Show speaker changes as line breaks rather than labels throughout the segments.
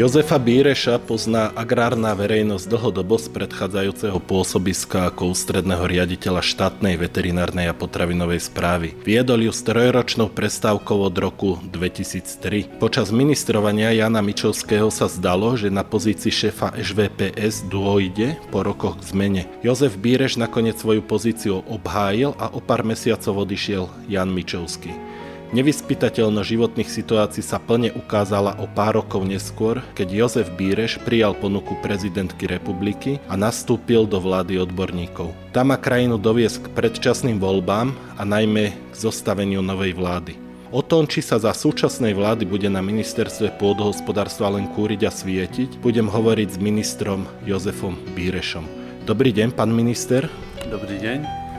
Jozefa Bíreša pozná agrárna verejnosť dlhodobo z predchádzajúceho pôsobiska ako ústredného riaditeľa štátnej veterinárnej a potravinovej správy. Viedol ju s trojročnou prestávkou od roku 2003. Počas ministrovania Jana Mičovského sa zdalo, že na pozícii šéfa SVPS dôjde po rokoch k zmene. Jozef Bíreš nakoniec svoju pozíciu obhájil a o pár mesiacov odišiel Jan Mičovský. Nevyspytateľnosť životných situácií sa plne ukázala o pár rokov neskôr, keď Jozef Bíreš prijal ponuku prezidentky republiky a nastúpil do vlády odborníkov. Tá má krajinu doviesť k predčasným voľbám a najmä k zostaveniu novej vlády. O tom, či sa za súčasnej vlády bude na ministerstve pôdohospodárstva len kúriť a svietiť, budem hovoriť s ministrom Jozefom Bírešom. Dobrý deň, pán minister.
Dobrý deň.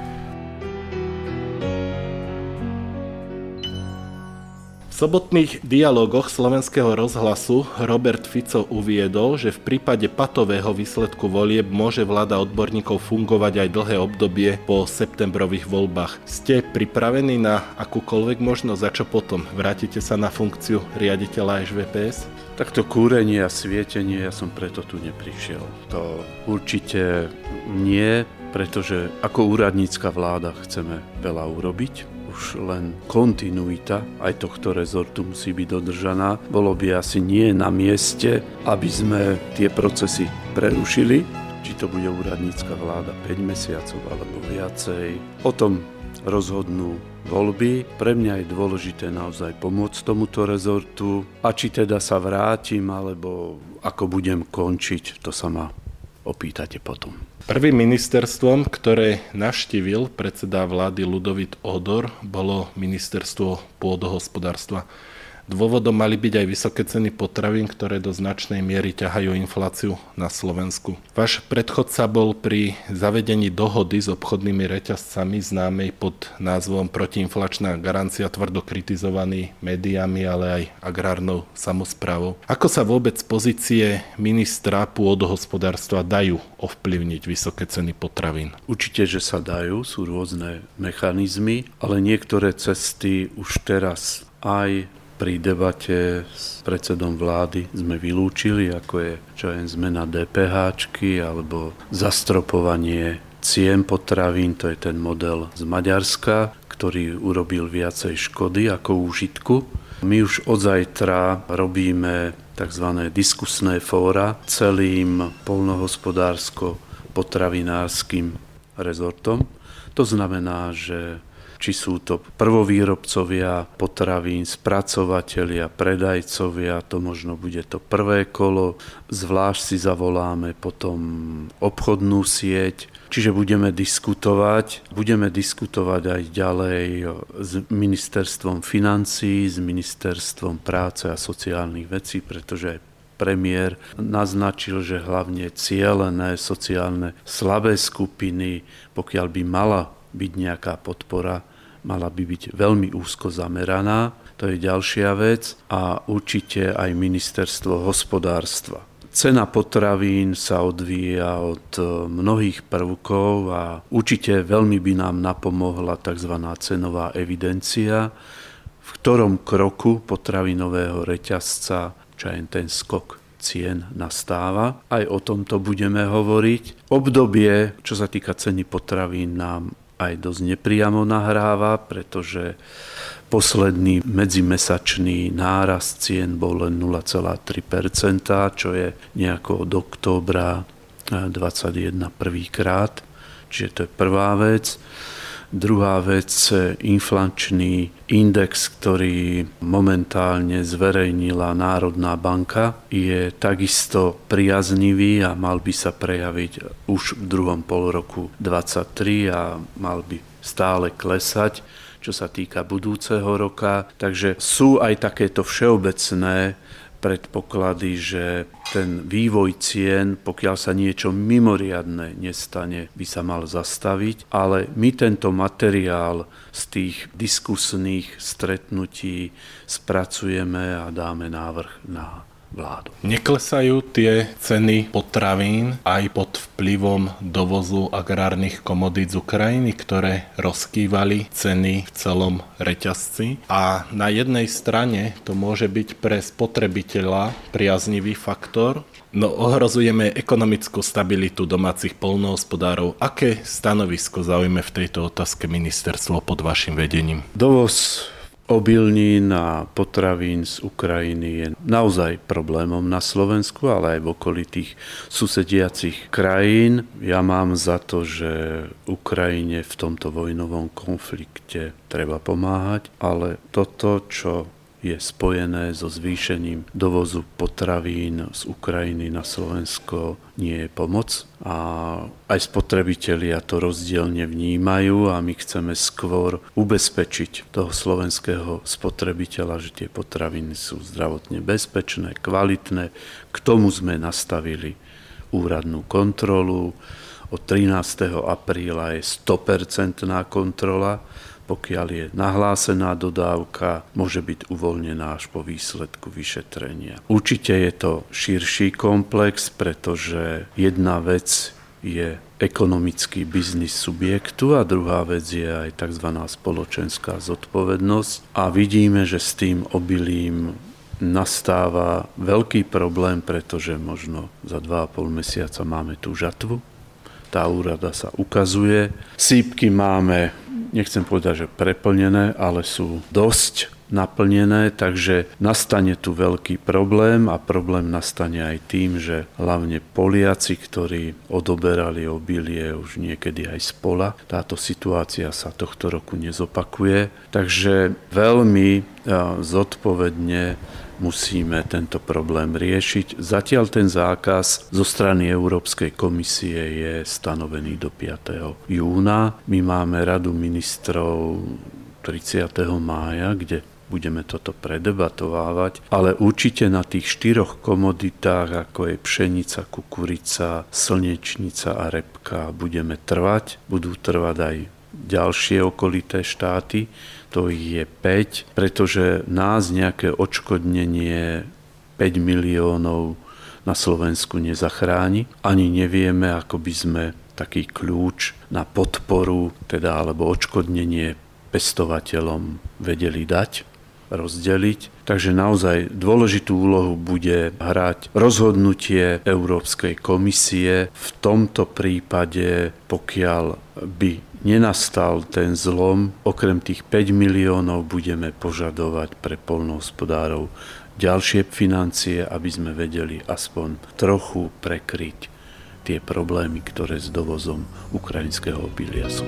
Sobotných dialogoch slovenského rozhlasu Robert Fico uviedol, že v prípade patového výsledku volieb môže vláda odborníkov fungovať aj dlhé obdobie po septembrových voľbách. Ste pripravení na akúkoľvek možnosť a čo potom? Vrátite sa na funkciu riaditeľa HVPS?
Takto kúrenie a svietenie, ja som preto tu neprišiel. To určite nie, pretože ako úradnícka vláda chceme veľa urobiť už len kontinuita aj tohto rezortu musí byť dodržaná. Bolo by asi nie na mieste, aby sme tie procesy prerušili, či to bude úradnícka vláda 5 mesiacov alebo viacej. O tom rozhodnú voľby. Pre mňa je dôležité naozaj pomôcť tomuto rezortu a či teda sa vrátim alebo ako budem končiť, to sa ma opýtate potom.
Prvým ministerstvom, ktoré navštívil predseda vlády Ludovit Odor, bolo ministerstvo pôdohospodárstva. Dôvodom mali byť aj vysoké ceny potravín, ktoré do značnej miery ťahajú infláciu na Slovensku. Váš predchodca bol pri zavedení dohody s obchodnými reťazcami známej pod názvom protiinflačná garancia tvrdo kritizovaný médiami, ale aj agrárnou samozprávou. Ako sa vôbec pozície ministra pôdohospodárstva dajú ovplyvniť vysoké ceny potravín?
Určite, že sa dajú, sú rôzne mechanizmy, ale niektoré cesty už teraz aj pri debate s predsedom vlády sme vylúčili, ako je čo je zmena DPH alebo zastropovanie cien potravín, to je ten model z Maďarska, ktorý urobil viacej škody ako úžitku. My už od zajtra robíme tzv. diskusné fóra celým polnohospodársko-potravinárskym rezortom. To znamená, že či sú to prvovýrobcovia potravín, spracovatelia, predajcovia, to možno bude to prvé kolo, zvlášť si zavoláme potom obchodnú sieť, čiže budeme diskutovať, budeme diskutovať aj ďalej s ministerstvom financí, s ministerstvom práce a sociálnych vecí, pretože premiér naznačil, že hlavne cielené sociálne slabé skupiny, pokiaľ by mala byť nejaká podpora, mala by byť veľmi úzko zameraná, to je ďalšia vec, a určite aj ministerstvo hospodárstva. Cena potravín sa odvíja od e, mnohých prvkov a určite veľmi by nám napomohla tzv. cenová evidencia, v ktorom kroku potravinového reťazca, čo je ten skok cien nastáva. Aj o tomto budeme hovoriť. Obdobie, čo sa týka ceny potravín, nám aj dosť nepriamo nahráva, pretože posledný medzimesačný nárast cien bol len 0,3%, čo je nejako od októbra 2021 prvýkrát. Čiže to je prvá vec. Druhá vec, inflačný index, ktorý momentálne zverejnila Národná banka, je takisto priaznivý a mal by sa prejaviť už v druhom pol roku 2023 a mal by stále klesať čo sa týka budúceho roka. Takže sú aj takéto všeobecné predpoklady, že ten vývoj cien, pokiaľ sa niečo mimoriadne nestane, by sa mal zastaviť, ale my tento materiál z tých diskusných stretnutí spracujeme a dáme návrh na vládu.
Neklesajú tie ceny potravín aj pod vplyvom dovozu agrárnych komodít z Ukrajiny, ktoré rozkývali ceny v celom reťazci. A na jednej strane to môže byť pre spotrebiteľa priaznivý faktor, No ohrozujeme ekonomickú stabilitu domácich polnohospodárov. Aké stanovisko zaujme v tejto otázke ministerstvo pod vašim vedením?
Dovoz obilnín a potravín z Ukrajiny je naozaj problémom na Slovensku, ale aj v okolitých susediacich krajín. Ja mám za to, že Ukrajine v tomto vojnovom konflikte treba pomáhať, ale toto, čo je spojené so zvýšením dovozu potravín z Ukrajiny na Slovensko nie je pomoc a aj spotrebitelia to rozdielne vnímajú a my chceme skôr ubezpečiť toho slovenského spotrebiteľa, že tie potraviny sú zdravotne bezpečné, kvalitné. K tomu sme nastavili úradnú kontrolu. Od 13. apríla je 100% kontrola pokiaľ je nahlásená dodávka, môže byť uvoľnená až po výsledku vyšetrenia. Určite je to širší komplex, pretože jedna vec je ekonomický biznis subjektu a druhá vec je aj tzv. spoločenská zodpovednosť. A vidíme, že s tým obilím nastáva veľký problém, pretože možno za 2,5 mesiaca máme tú žatvu. Tá úrada sa ukazuje. Sípky máme nechcem povedať, že preplnené, ale sú dosť naplnené, takže nastane tu veľký problém a problém nastane aj tým, že hlavne Poliaci, ktorí odoberali obilie už niekedy aj z pola, táto situácia sa tohto roku nezopakuje, takže veľmi zodpovedne musíme tento problém riešiť. Zatiaľ ten zákaz zo strany Európskej komisie je stanovený do 5. júna. My máme radu ministrov 30. mája, kde budeme toto predebatovávať, ale určite na tých štyroch komoditách, ako je pšenica, kukurica, slnečnica a repka, budeme trvať. Budú trvať aj ďalšie okolité štáty to je 5, pretože nás nejaké odškodnenie 5 miliónov na Slovensku nezachráni. Ani nevieme, ako by sme taký kľúč na podporu, teda alebo odškodnenie pestovateľom vedeli dať, rozdeliť. Takže naozaj dôležitú úlohu bude hrať rozhodnutie Európskej komisie. V tomto prípade, pokiaľ by nenastal ten zlom, okrem tých 5 miliónov budeme požadovať pre polnohospodárov ďalšie financie, aby sme vedeli aspoň trochu prekryť tie problémy, ktoré s dovozom ukrajinského obilia sú.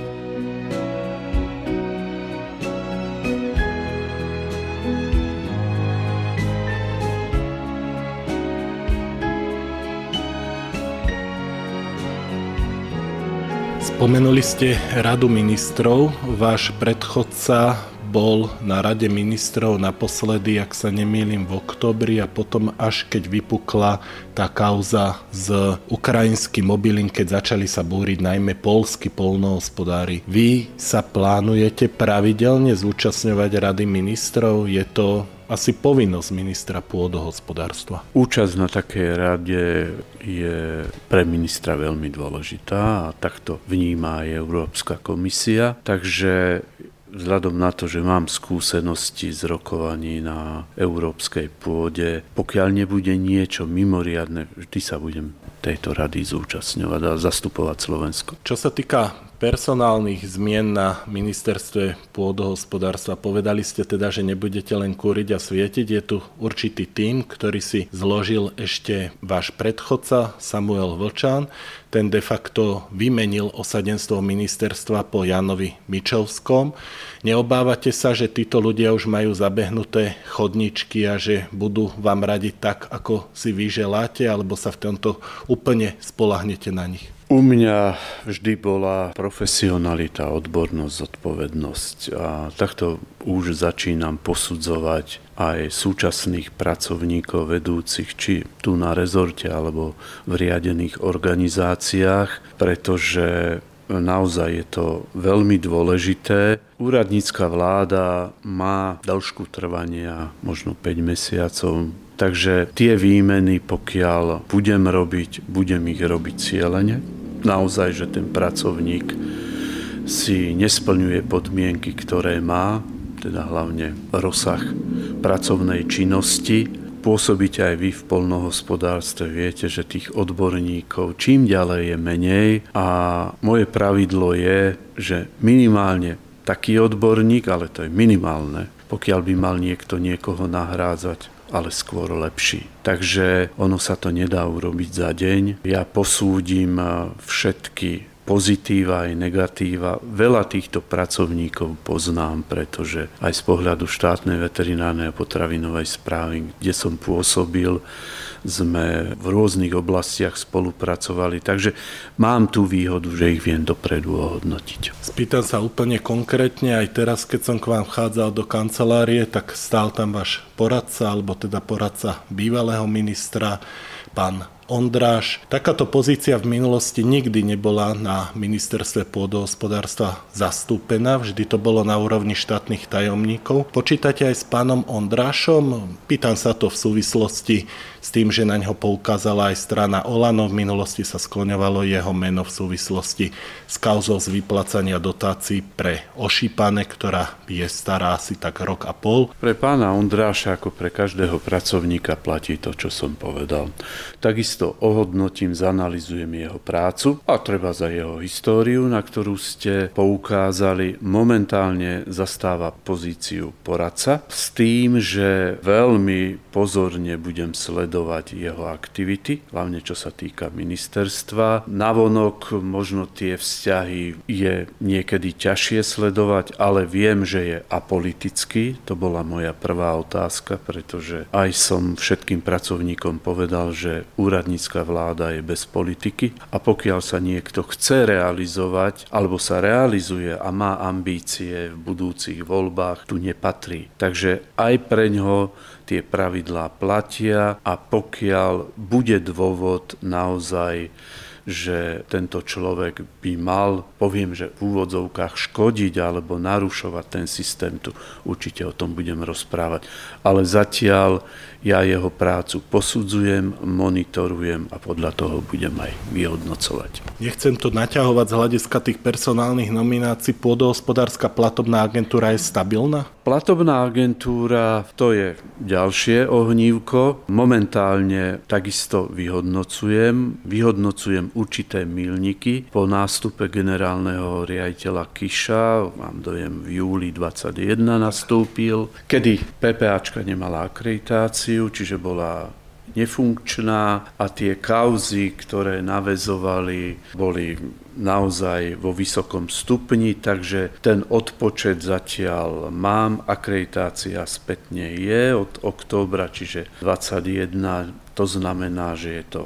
Spomenuli ste radu ministrov. Váš predchodca bol na rade ministrov naposledy, ak sa nemýlim, v oktobri a potom až keď vypukla tá kauza s ukrajinským mobilím, keď začali sa búriť najmä polskí polnohospodári. Vy sa plánujete pravidelne zúčastňovať rady ministrov? Je to asi povinnosť ministra pôdohospodárstva.
Účasť na takej rade je pre ministra veľmi dôležitá a takto vníma aj Európska komisia. Takže vzhľadom na to, že mám skúsenosti z rokovaní na európskej pôde, pokiaľ nebude niečo mimoriadne, vždy sa budem tejto rady zúčastňovať a zastupovať Slovensko.
Čo sa týka personálnych zmien na ministerstve pôdohospodárstva. Povedali ste teda, že nebudete len kúriť a svietiť. Je tu určitý tím, ktorý si zložil ešte váš predchodca Samuel Vlčan. Ten de facto vymenil osadenstvo ministerstva po Janovi Mičovskom. Neobávate sa, že títo ľudia už majú zabehnuté chodničky a že budú vám radiť tak, ako si vy želáte, alebo sa v tomto úplne spolahnete na nich?
U mňa vždy bola profesionalita, odbornosť, zodpovednosť a takto už začínam posudzovať aj súčasných pracovníkov vedúcich, či tu na rezorte alebo v riadených organizáciách, pretože naozaj je to veľmi dôležité. Úradnícka vláda má dĺžku trvania možno 5 mesiacov, Takže tie výmeny, pokiaľ budem robiť, budem ich robiť cieľene. Naozaj, že ten pracovník si nesplňuje podmienky, ktoré má, teda hlavne rozsah pracovnej činnosti. Pôsobíte aj vy v polnohospodárstve, viete, že tých odborníkov čím ďalej je menej a moje pravidlo je, že minimálne taký odborník, ale to je minimálne, pokiaľ by mal niekto niekoho nahrádzať, ale skôr lepší. Takže ono sa to nedá urobiť za deň. Ja posúdim všetky pozitíva aj negatíva. Veľa týchto pracovníkov poznám, pretože aj z pohľadu štátnej veterinárnej a potravinovej správy, kde som pôsobil, sme v rôznych oblastiach spolupracovali, takže mám tú výhodu, že ich viem dopredu ohodnotiť.
Spýtam sa úplne konkrétne, aj teraz, keď som k vám vchádzal do kancelárie, tak stál tam váš poradca, alebo teda poradca bývalého ministra, pán Ondráš. Takáto pozícia v minulosti nikdy nebola na ministerstve pôdohospodárstva zastúpená, vždy to bolo na úrovni štátnych tajomníkov. Počítate aj s pánom Ondrášom? Pýtam sa to v súvislosti s tým, že na ňo poukázala aj strana Olano. V minulosti sa skloňovalo jeho meno v súvislosti s kauzou z vyplacania dotácií pre ošípane, ktorá je stará asi tak rok a pol.
Pre pána Ondráša ako pre každého pracovníka platí to, čo som povedal. Takisto ohodnotím, zanalizujem jeho prácu a treba za jeho históriu, na ktorú ste poukázali. Momentálne zastáva pozíciu poradca s tým, že veľmi pozorne budem sledovať jeho aktivity, hlavne čo sa týka ministerstva. Navonok možno tie vzťahy je niekedy ťažšie sledovať, ale viem, že je apolitický. To bola moja prvá otázka, pretože aj som všetkým pracovníkom povedal, že úradnícka vláda je bez politiky a pokiaľ sa niekto chce realizovať alebo sa realizuje a má ambície v budúcich voľbách, tu nepatrí. Takže aj pre ňoho tie pravidlá platia a pokiaľ bude dôvod naozaj že tento človek by mal, poviem, že v úvodzovkách škodiť alebo narušovať ten systém, tu určite o tom budem rozprávať. Ale zatiaľ ja jeho prácu posudzujem, monitorujem a podľa toho budem aj vyhodnocovať.
Nechcem to naťahovať z hľadiska tých personálnych nominácií. Pôdohospodárska platobná agentúra je stabilná?
Platobná agentúra, to je ďalšie ohnívko. Momentálne takisto vyhodnocujem. Vyhodnocujem určité milníky. Po nástupe generálneho riaditeľa Kiša, mám dojem v júli 21 nastúpil, kedy PPAčka nemala akreditáciu, čiže bola nefunkčná a tie kauzy, ktoré navezovali, boli naozaj vo vysokom stupni, takže ten odpočet zatiaľ mám, akreditácia spätne je od októbra, čiže 21, to znamená, že je to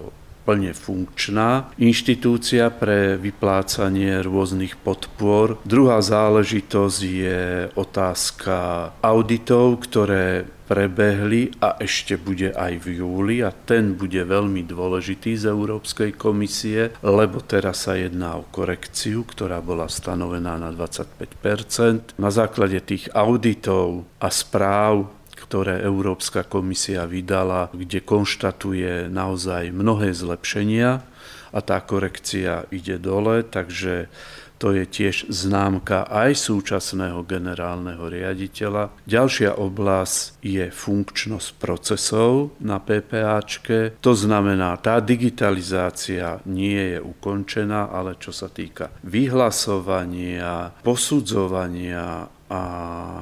plne funkčná inštitúcia pre vyplácanie rôznych podpor. Druhá záležitosť je otázka auditov, ktoré prebehli a ešte bude aj v júli a ten bude veľmi dôležitý z Európskej komisie, lebo teraz sa jedná o korekciu, ktorá bola stanovená na 25% Na základe tých auditov a správ ktoré Európska komisia vydala, kde konštatuje naozaj mnohé zlepšenia a tá korekcia ide dole, takže to je tiež známka aj súčasného generálneho riaditeľa. Ďalšia oblasť je funkčnosť procesov na PPAčke. To znamená, tá digitalizácia nie je ukončená, ale čo sa týka vyhlasovania, posudzovania a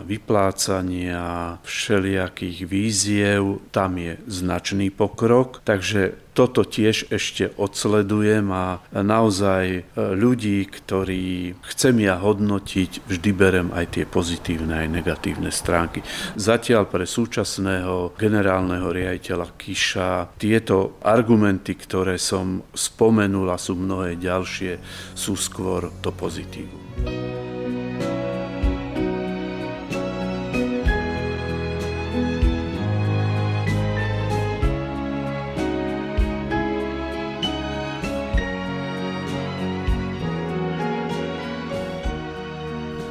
vyplácania všelijakých víziev, tam je značný pokrok, takže toto tiež ešte odsledujem a naozaj e, ľudí, ktorí chcem ja hodnotiť, vždy berem aj tie pozitívne aj negatívne stránky. Zatiaľ pre súčasného generálneho riaditeľa Kiša tieto argumenty, ktoré som spomenul a sú mnohé ďalšie, sú skôr to pozitívum.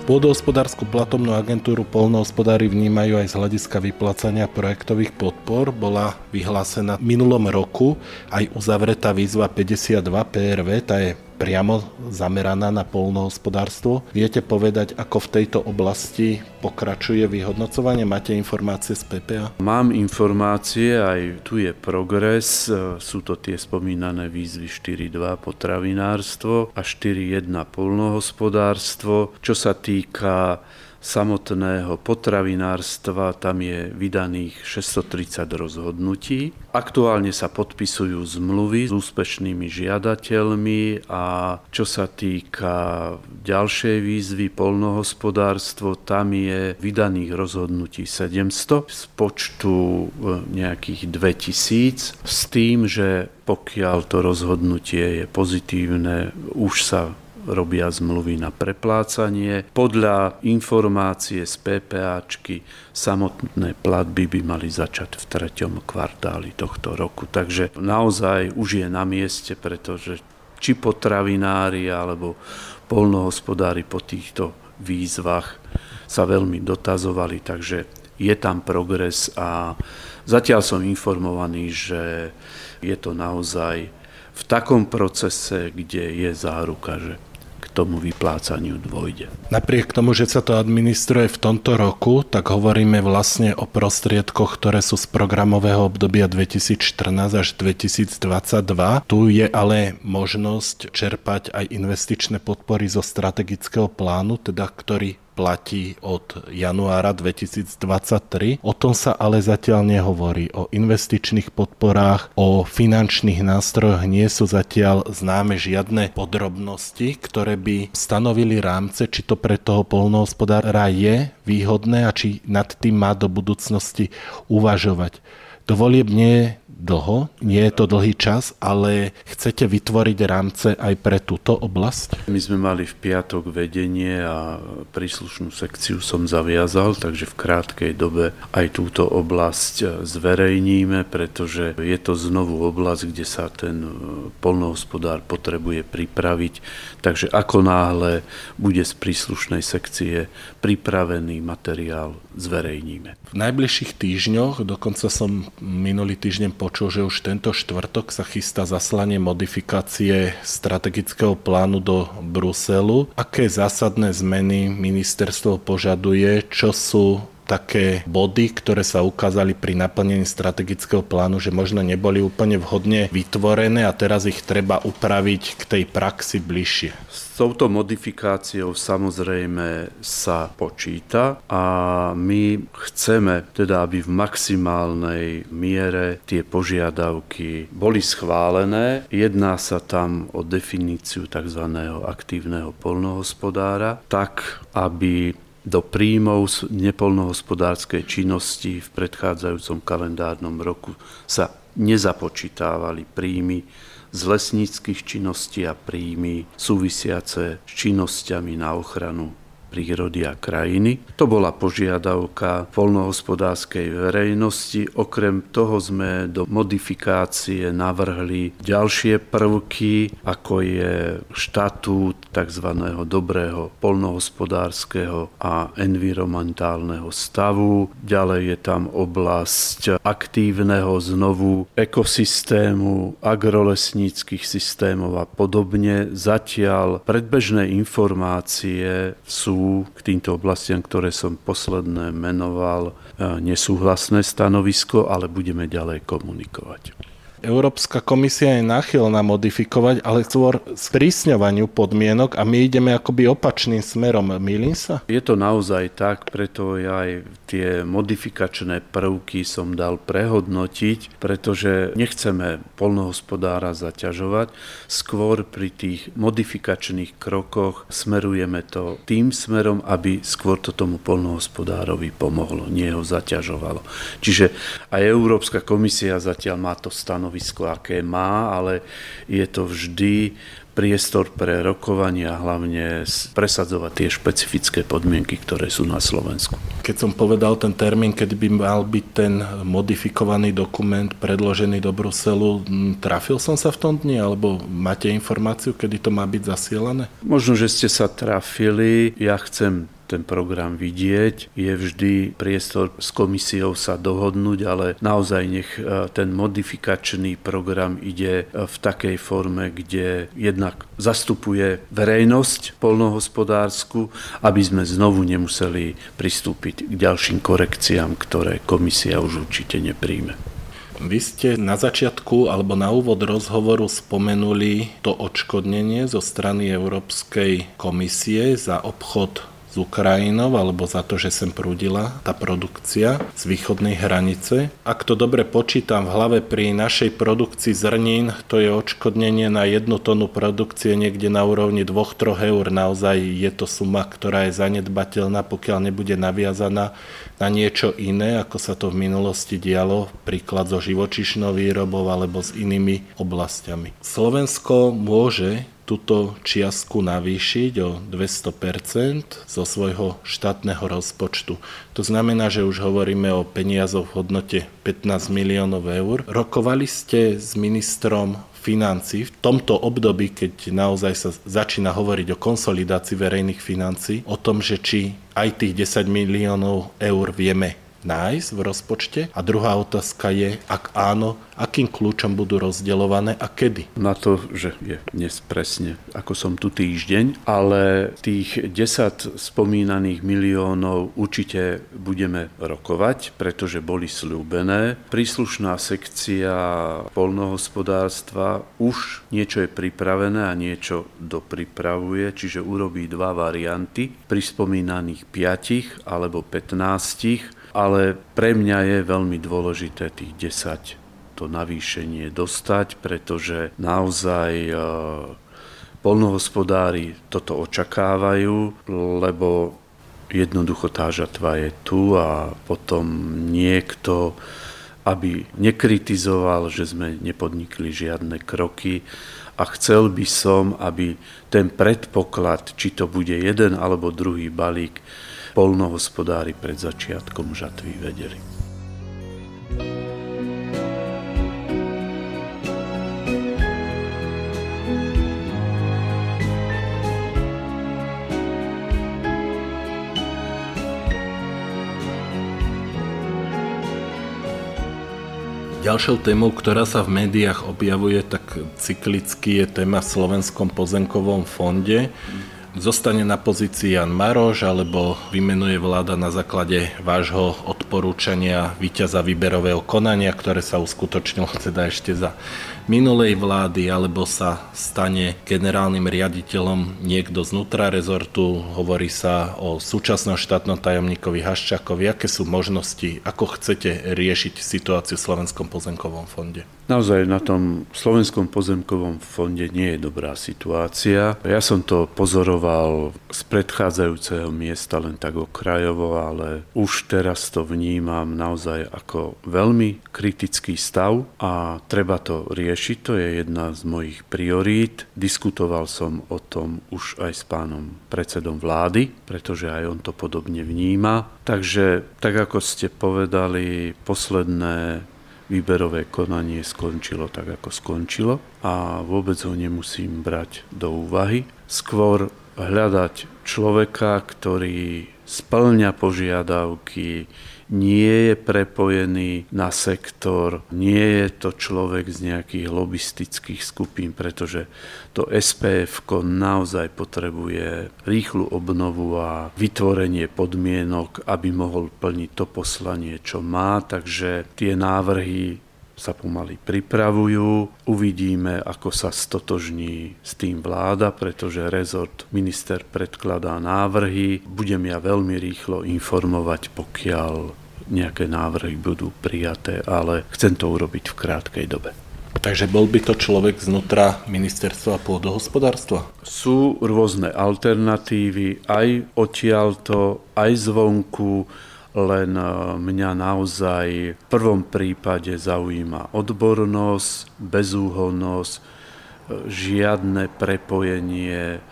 Pôdohospodárskú platobnú agentúru polnohospodári vnímajú aj z hľadiska vyplácania projektových podpor. Bola vyhlásená v minulom roku aj uzavretá výzva 52 PRV, tá je priamo zameraná na polnohospodárstvo. Viete povedať, ako v tejto oblasti pokračuje vyhodnocovanie? Máte informácie z PPA?
Mám informácie, aj tu je progres. Sú to tie spomínané výzvy 4.2 potravinárstvo a 4.1 polnohospodárstvo. Čo sa týka samotného potravinárstva, tam je vydaných 630 rozhodnutí. Aktuálne sa podpisujú zmluvy s úspešnými žiadateľmi a čo sa týka ďalšej výzvy polnohospodárstvo, tam je vydaných rozhodnutí 700 z počtu e, nejakých 2000 s tým, že pokiaľ to rozhodnutie je pozitívne, už sa robia zmluvy na preplácanie. Podľa informácie z PPAčky samotné platby by mali začať v treťom kvartáli tohto roku. Takže naozaj už je na mieste, pretože či potravinári alebo polnohospodári po týchto výzvach sa veľmi dotazovali, takže je tam progres a zatiaľ som informovaný, že je to naozaj v takom procese, kde je záruka, že tomu vyplácaniu dôjde.
Napriek tomu, že sa to administruje v tomto roku, tak hovoríme vlastne o prostriedkoch, ktoré sú z programového obdobia 2014 až 2022. Tu je ale možnosť čerpať aj investičné podpory zo strategického plánu, teda ktorý platí od januára 2023. O tom sa ale zatiaľ nehovorí. O investičných podporách, o finančných nástrojoch nie sú zatiaľ známe žiadne podrobnosti, ktoré by stanovili rámce, či to pre toho polnohospodára je výhodné a či nad tým má do budúcnosti uvažovať. Dovolieb nie je dlho, nie je to dlhý čas, ale chcete vytvoriť rámce aj pre túto oblasť?
My sme mali v piatok vedenie a príslušnú sekciu som zaviazal, takže v krátkej dobe aj túto oblasť zverejníme, pretože je to znovu oblasť, kde sa ten polnohospodár potrebuje pripraviť. Takže ako náhle bude z príslušnej sekcie pripravený materiál, zverejníme.
V najbližších týždňoch, dokonca som minulý týždeň počul, že už tento štvrtok sa chystá zaslanie modifikácie strategického plánu do Bruselu. Aké zásadné zmeny ministerstvo požaduje, čo sú také body, ktoré sa ukázali pri naplnení strategického plánu, že možno neboli úplne vhodne vytvorené a teraz ich treba upraviť k tej praxi bližšie.
S touto modifikáciou samozrejme sa počíta a my chceme teda, aby v maximálnej miere tie požiadavky boli schválené. Jedná sa tam o definíciu tzv. aktívneho polnohospodára, tak aby do príjmov nepolnohospodárskej činnosti v predchádzajúcom kalendárnom roku sa nezapočítávali príjmy z lesníckých činností a príjmy súvisiace s činnosťami na ochranu prírody a krajiny. To bola požiadavka polnohospodárskej verejnosti. Okrem toho sme do modifikácie navrhli ďalšie prvky, ako je štatút tzv. dobrého polnohospodárskeho a environmentálneho stavu. Ďalej je tam oblasť aktívneho znovu ekosystému, agrolesníckých systémov a podobne. Zatiaľ predbežné informácie sú k týmto oblastiam, ktoré som posledné menoval, nesúhlasné stanovisko, ale budeme ďalej komunikovať.
Európska komisia je náchylná modifikovať, ale skôr sprísňovaniu podmienok a my ideme akoby opačným smerom. Milím sa?
Je to naozaj tak, preto ja aj tie modifikačné prvky som dal prehodnotiť, pretože nechceme polnohospodára zaťažovať. Skôr pri tých modifikačných krokoch smerujeme to tým smerom, aby skôr to tomu polnohospodárovi pomohlo, nie ho zaťažovalo. Čiže aj Európska komisia zatiaľ má to stanovisko stanovisko, aké má, ale je to vždy priestor pre rokovanie a hlavne presadzovať tie špecifické podmienky, ktoré sú na Slovensku.
Keď som povedal ten termín, kedy by mal byť ten modifikovaný dokument predložený do Bruselu, trafil som sa v tom dni, alebo máte informáciu, kedy to má byť zasielané?
Možno, že ste sa trafili. Ja chcem ten program vidieť. Je vždy priestor s komisiou sa dohodnúť, ale naozaj nech e, ten modifikačný program ide e, v takej forme, kde jednak zastupuje verejnosť polnohospodársku, aby sme znovu nemuseli pristúpiť k ďalším korekciám, ktoré komisia už určite nepríjme.
Vy ste na začiatku alebo na úvod rozhovoru spomenuli to odškodnenie zo strany Európskej komisie za obchod s Ukrajinou alebo za to, že sem prúdila tá produkcia z východnej hranice. Ak to dobre počítam v hlave pri našej produkcii zrnín, to je odškodnenie na jednu tonu produkcie niekde na úrovni 2-3 eur. Naozaj je to suma, ktorá je zanedbateľná, pokiaľ nebude naviazaná na niečo iné, ako sa to v minulosti dialo, príklad so živočišnou výrobou alebo s inými oblastiami. Slovensko môže túto čiastku navýšiť o 200% zo svojho štátneho rozpočtu. To znamená, že už hovoríme o peniazoch v hodnote 15 miliónov eur. Rokovali ste s ministrom financí v tomto období, keď naozaj sa začína hovoriť o konsolidácii verejných financí, o tom, že či aj tých 10 miliónov eur vieme nájsť v rozpočte? A druhá otázka je, ak áno, akým kľúčom budú rozdeľované a kedy?
Na to, že je dnes presne, ako som tu týždeň, ale tých 10 spomínaných miliónov určite budeme rokovať, pretože boli slúbené. Príslušná sekcia polnohospodárstva už niečo je pripravené a niečo dopripravuje, čiže urobí dva varianty pri spomínaných 5 alebo 15 ale pre mňa je veľmi dôležité tých 10 to navýšenie dostať, pretože naozaj e, polnohospodári toto očakávajú, lebo jednoducho tá žatva je tu a potom niekto, aby nekritizoval, že sme nepodnikli žiadne kroky. A chcel by som, aby ten predpoklad, či to bude jeden alebo druhý balík, polnohospodári pred začiatkom žatvy vedeli.
Ďalšou témou, ktorá sa v médiách objavuje tak cyklicky, je téma v Slovenskom pozemkovom fonde zostane na pozícii Jan Maroš, alebo vymenuje vláda na základe vášho odporúčania víťaza výberového konania, ktoré sa uskutočnilo teda ešte za minulej vlády, alebo sa stane generálnym riaditeľom niekto znútra rezortu. Hovorí sa o súčasnom štátnom tajomníkovi Haščákovi. Aké sú možnosti, ako chcete riešiť situáciu v Slovenskom pozemkovom fonde?
Naozaj na tom Slovenskom pozemkovom fonde nie je dobrá situácia. Ja som to pozoroval z predchádzajúceho miesta len tak okrajovo, ale už teraz to vnímam naozaj ako veľmi kritický stav a treba to riešiť. To je jedna z mojich priorít. Diskutoval som o tom už aj s pánom predsedom vlády, pretože aj on to podobne vníma. Takže, tak ako ste povedali, posledné výberové konanie skončilo tak, ako skončilo a vôbec ho nemusím brať do úvahy. Skôr hľadať človeka, ktorý splňa požiadavky, nie je prepojený na sektor, nie je to človek z nejakých lobistických skupín, pretože to SPF naozaj potrebuje rýchlu obnovu a vytvorenie podmienok, aby mohol plniť to poslanie, čo má. Takže tie návrhy sa pomaly pripravujú. Uvidíme, ako sa stotožní s tým vláda, pretože rezort minister predkladá návrhy. Budem ja veľmi rýchlo informovať, pokiaľ nejaké návrhy budú prijaté, ale chcem to urobiť v krátkej dobe.
Takže bol by to človek znútra ministerstva pôdohospodárstva?
Sú rôzne alternatívy, aj odtiaľto, aj zvonku len e, mňa naozaj v prvom prípade zaujíma odbornosť, bezúhonnosť, e, žiadne prepojenie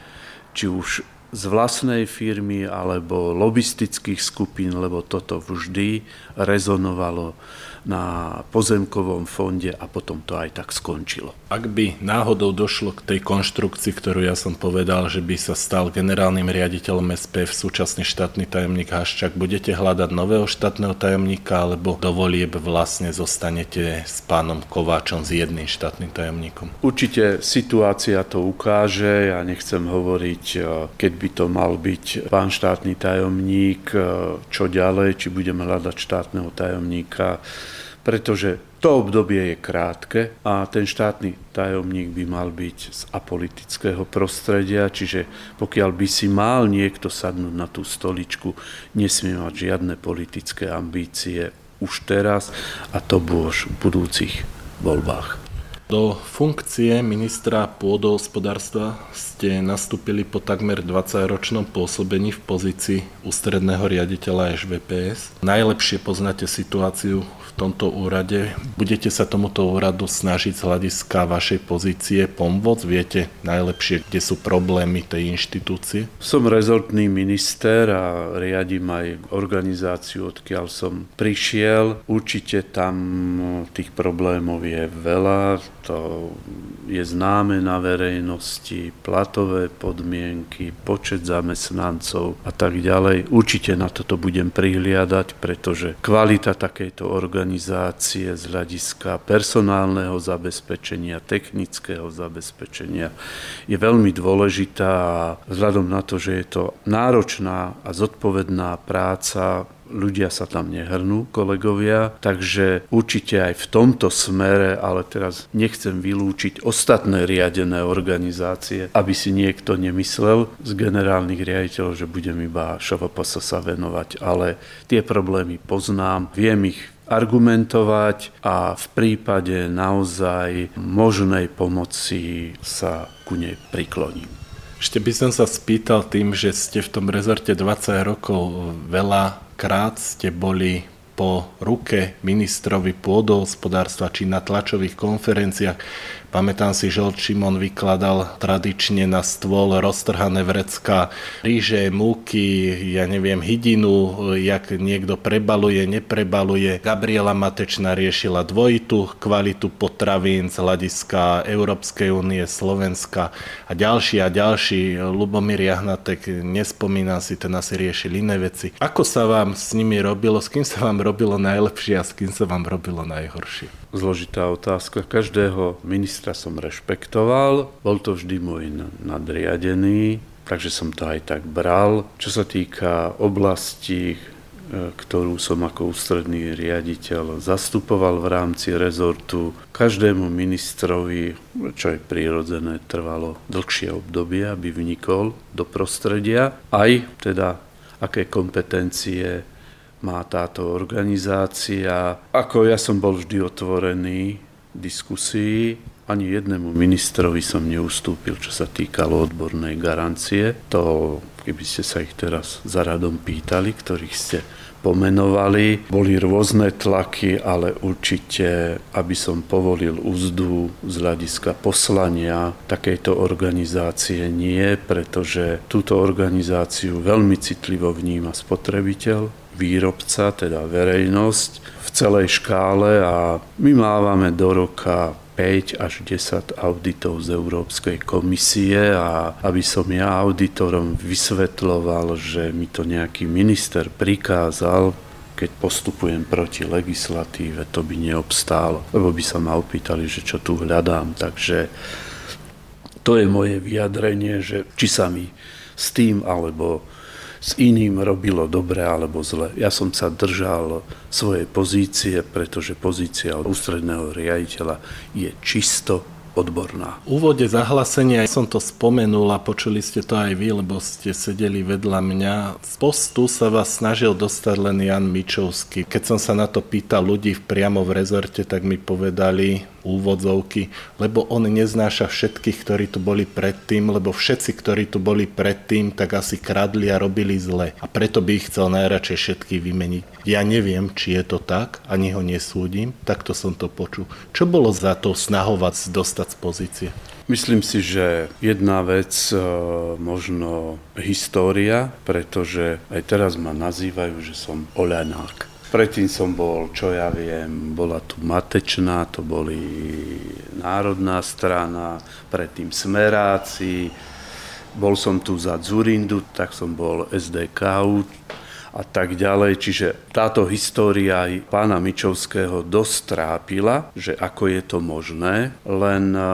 či už z vlastnej firmy alebo lobistických skupín, lebo toto vždy rezonovalo na pozemkovom fonde a potom to aj tak skončilo.
Ak by náhodou došlo k tej konštrukcii, ktorú ja som povedal, že by sa stal generálnym riaditeľom SPF súčasný štátny tajomník Haščák, budete hľadať nového štátneho tajomníka alebo do volieb vlastne zostanete s pánom Kováčom s jedným štátnym tajomníkom?
Určite situácia to ukáže. Ja nechcem hovoriť, e, keď by to mal byť pán štátny tajomník, e, čo ďalej, či budeme hľadať štátneho tajomníka pretože to obdobie je krátke a ten štátny tajomník by mal byť z apolitického prostredia, čiže pokiaľ by si mal niekto sadnúť na tú stoličku, nesmie mať žiadne politické ambície už teraz a to už v budúcich voľbách.
Do funkcie ministra pôdohospodárstva ste nastúpili po takmer 20-ročnom pôsobení v pozícii ústredného riaditeľa ŠVPS. Najlepšie poznáte situáciu tomto úrade. Budete sa tomuto úradu snažiť z hľadiska vašej pozície pomôcť? Viete najlepšie, kde sú problémy tej inštitúcie?
Som rezortný minister a riadím aj organizáciu, odkiaľ som prišiel. Určite tam tých problémov je veľa. To je známe na verejnosti, platové podmienky, počet zamestnancov a tak ďalej. Určite na toto budem prihliadať, pretože kvalita takejto organizácie organizácie z hľadiska personálneho zabezpečenia, technického zabezpečenia je veľmi dôležitá a vzhľadom na to, že je to náročná a zodpovedná práca, ľudia sa tam nehrnú, kolegovia, takže určite aj v tomto smere, ale teraz nechcem vylúčiť ostatné riadené organizácie, aby si niekto nemyslel z generálnych riaditeľov, že budem iba ŠVPS sa venovať, ale tie problémy poznám, viem ich argumentovať a v prípade naozaj možnej pomoci sa ku nej prikloním.
Ešte by som sa spýtal tým, že ste v tom rezorte 20 rokov veľa krát ste boli po ruke ministrovi pôdohospodárstva či na tlačových konferenciách. Pamätám si, že Šimon vykladal tradične na stôl roztrhané vrecka ríže, múky, ja neviem, hydinu, jak niekto prebaluje, neprebaluje. Gabriela Matečná riešila dvojitú kvalitu potravín z hľadiska Európskej únie, Slovenska a ďalší a ďalší. Lubomír Jahnatek, nespomínam si, ten asi riešil iné veci. Ako sa vám s nimi robilo, s kým sa vám robilo najlepšie a s kým sa vám robilo najhoršie?
Zložitá otázka. Každého ministra som rešpektoval, bol to vždy môj nadriadený, takže som to aj tak bral. Čo sa týka oblasti, e, ktorú som ako ústredný riaditeľ zastupoval v rámci rezortu. Každému ministrovi, čo je prirodzené, trvalo dlhšie obdobie, aby vnikol do prostredia, aj teda aké kompetencie má táto organizácia. Ako ja som bol vždy otvorený diskusii, ani jednému ministrovi som neustúpil, čo sa týkalo odbornej garancie. To, keby ste sa ich teraz za radom pýtali, ktorých ste pomenovali. Boli rôzne tlaky, ale určite, aby som povolil úzdu z hľadiska poslania takejto organizácie nie, pretože túto organizáciu veľmi citlivo vníma spotrebiteľ, výrobca, teda verejnosť v celej škále a my mávame do roka 5 až 10 auditov z Európskej komisie a aby som ja auditorom vysvetloval, že mi to nejaký minister prikázal, keď postupujem proti legislatíve, to by neobstálo, lebo by sa ma opýtali, že čo tu hľadám. Takže to je moje vyjadrenie, že či sa mi s tým alebo s iným robilo dobre alebo zle. Ja som sa držal svojej pozície, pretože pozícia ústredného riaditeľa je čisto odborná.
V úvode zahlasenia som to spomenul a počuli ste to aj vy, lebo ste sedeli vedľa mňa. Z postu sa vás snažil dostať len Jan Mičovský. Keď som sa na to pýtal ľudí priamo v rezorte, tak mi povedali, úvodzovky, lebo on neznáša všetkých, ktorí tu boli predtým, lebo všetci, ktorí tu boli predtým, tak asi kradli a robili zle. A preto by ich chcel najradšej všetky vymeniť. Ja neviem, či je to tak, ani ho nesúdim, takto som to počul. Čo bolo za to snahovať dostať z pozície?
Myslím si, že jedna vec, e, možno história, pretože aj teraz ma nazývajú, že som oľanák. Predtým som bol, čo ja viem, bola tu Matečná, to boli Národná strana, predtým Smeráci, bol som tu za Zurindu, tak som bol SDKU a tak ďalej. Čiže táto história aj pána Mičovského dosť trápila, že ako je to možné, len e,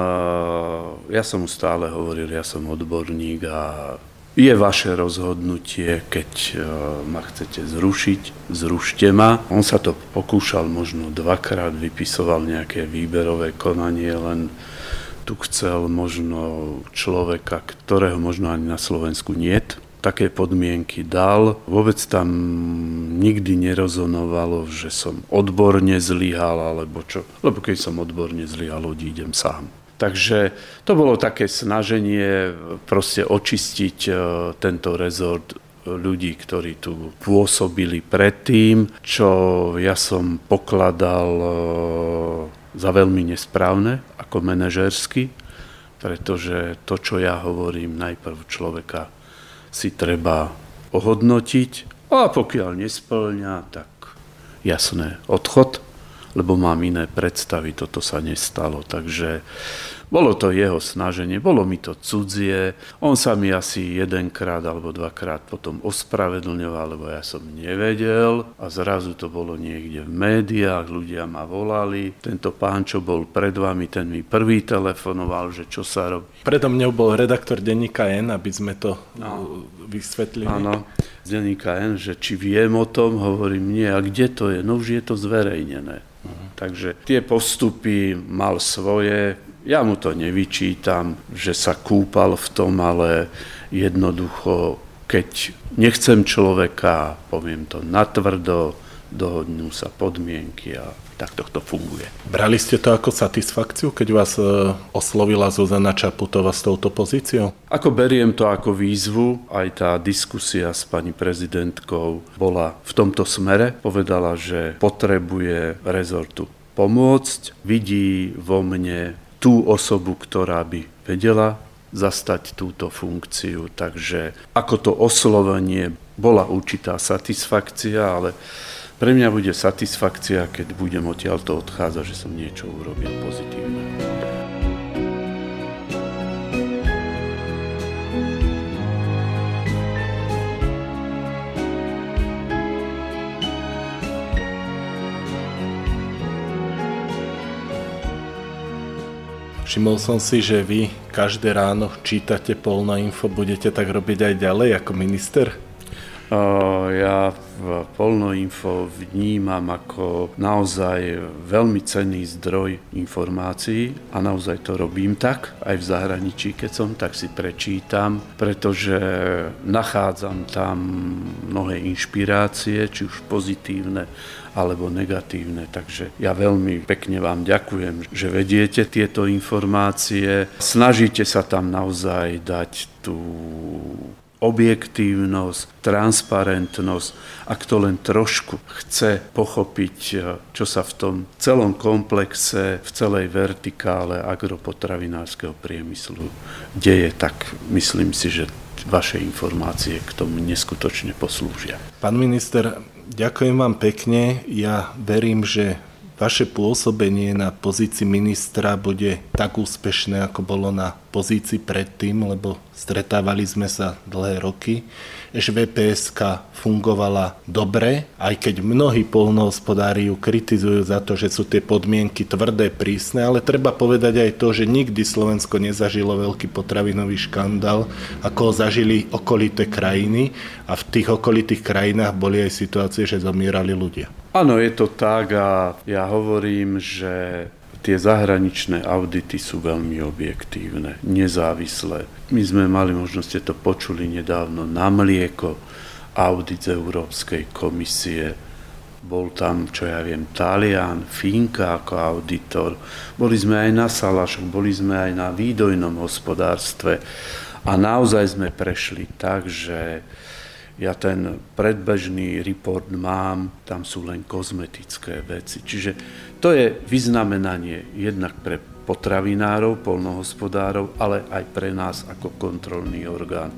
ja som mu stále hovoril, ja som odborník a je vaše rozhodnutie, keď e, ma chcete zrušiť, zrušte ma. On sa to pokúšal možno dvakrát, vypisoval nejaké výberové konanie, len tu chcel možno človeka, ktorého možno ani na Slovensku niet. Také podmienky dal. Vôbec tam nikdy nerozonovalo, že som odborne zlyhal, alebo čo. Lebo keď som odborne zlyhal, odídem sám. Takže to bolo také snaženie proste očistiť e, tento rezort ľudí, ktorí tu pôsobili predtým, čo ja som pokladal e, za veľmi nesprávne ako manažersky, pretože to, čo ja hovorím, najprv človeka si treba ohodnotiť a pokiaľ nesplňa, tak jasné, odchod lebo mám iné predstavy, toto sa nestalo. Takže bolo to jeho snaženie, bolo mi to cudzie. On sa mi asi jedenkrát alebo dvakrát potom ospravedlňoval, lebo ja som nevedel a zrazu to bolo niekde v médiách, ľudia ma volali. Tento pán, čo bol pred vami, ten mi prvý telefonoval, že čo sa robí.
Predo mňou bol redaktor denníka N, aby sme to no. vysvetlili.
Áno, z denníka N, že či viem o tom, hovorím nie, a kde to je? No už je to zverejnené. Uh-huh. Takže tie postupy mal svoje, ja mu to nevyčítam, že sa kúpal v tom, ale jednoducho, keď nechcem človeka, poviem to natvrdo, dohodnú sa podmienky a tak to funguje.
Brali ste to ako satisfakciu, keď vás e, oslovila Zuzana Čaputová s touto pozíciou?
Ako beriem to ako výzvu, aj tá diskusia s pani prezidentkou bola v tomto smere. Povedala, že potrebuje rezortu pomôcť, vidí vo mne tú osobu, ktorá by vedela zastať túto funkciu. Takže ako to oslovenie bola určitá satisfakcia, ale pre mňa bude satisfakcia, keď budem odtiaľto odchádzať, že som niečo urobil pozitívne.
Všimol som si, že vy každé ráno čítate polno info, budete tak robiť aj ďalej ako minister?
Ja Polno Info vnímam ako naozaj veľmi cenný zdroj informácií a naozaj to robím tak, aj v zahraničí, keď som, tak si prečítam, pretože nachádzam tam mnohé inšpirácie, či už pozitívne alebo negatívne. Takže ja veľmi pekne vám ďakujem, že vediete tieto informácie. Snažíte sa tam naozaj dať tú objektívnosť, transparentnosť, ak to len trošku chce pochopiť, eh, čo sa v tom celom komplexe, v celej vertikále agropotravinárskeho priemyslu deje, tak myslím si, že vaše informácie k tomu neskutočne poslúžia.
Pán minister, ďakujem vám pekne. Ja verím, že vaše pôsobenie na pozícii ministra bude tak úspešné, ako bolo na pozícii predtým, lebo stretávali sme sa dlhé roky. ŽVPSK fungovala dobre, aj keď mnohí polnohospodári ju kritizujú za to, že sú tie podmienky tvrdé, prísne, ale treba povedať aj to, že nikdy Slovensko nezažilo veľký potravinový škandál, ako ho zažili okolité krajiny a v tých okolitých krajinách boli aj situácie, že zomierali ľudia.
Áno, je to tak a ja hovorím, že tie zahraničné audity sú veľmi objektívne, nezávislé. My sme mali, možno ste to počuli nedávno, na mlieko, audit z Európskej komisie. Bol tam, čo ja viem, Talian, Finka ako auditor. Boli sme aj na Salašoch, boli sme aj na výdojnom hospodárstve. A naozaj sme prešli tak, že ja ten predbežný report mám, tam sú len kozmetické veci. Čiže to je vyznamenanie jednak pre potravinárov, polnohospodárov, ale aj pre nás ako kontrolný orgán.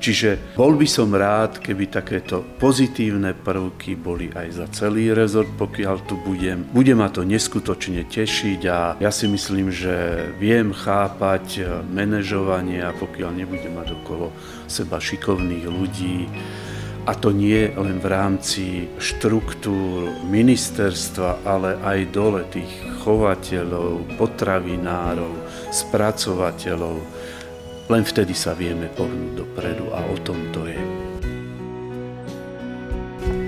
Čiže bol by som rád, keby takéto pozitívne prvky boli aj za celý rezort, pokiaľ tu budem. Bude ma to neskutočne tešiť a ja si myslím, že viem chápať manažovanie a pokiaľ nebudem mať okolo seba šikovných ľudí, a to nie len v rámci štruktúr ministerstva, ale aj dole tých chovateľov, potravinárov, spracovateľov. Len vtedy sa vieme pohnúť dopredu a o tom to je.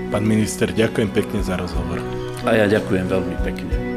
Pán minister, ďakujem pekne za rozhovor.
A ja ďakujem veľmi pekne.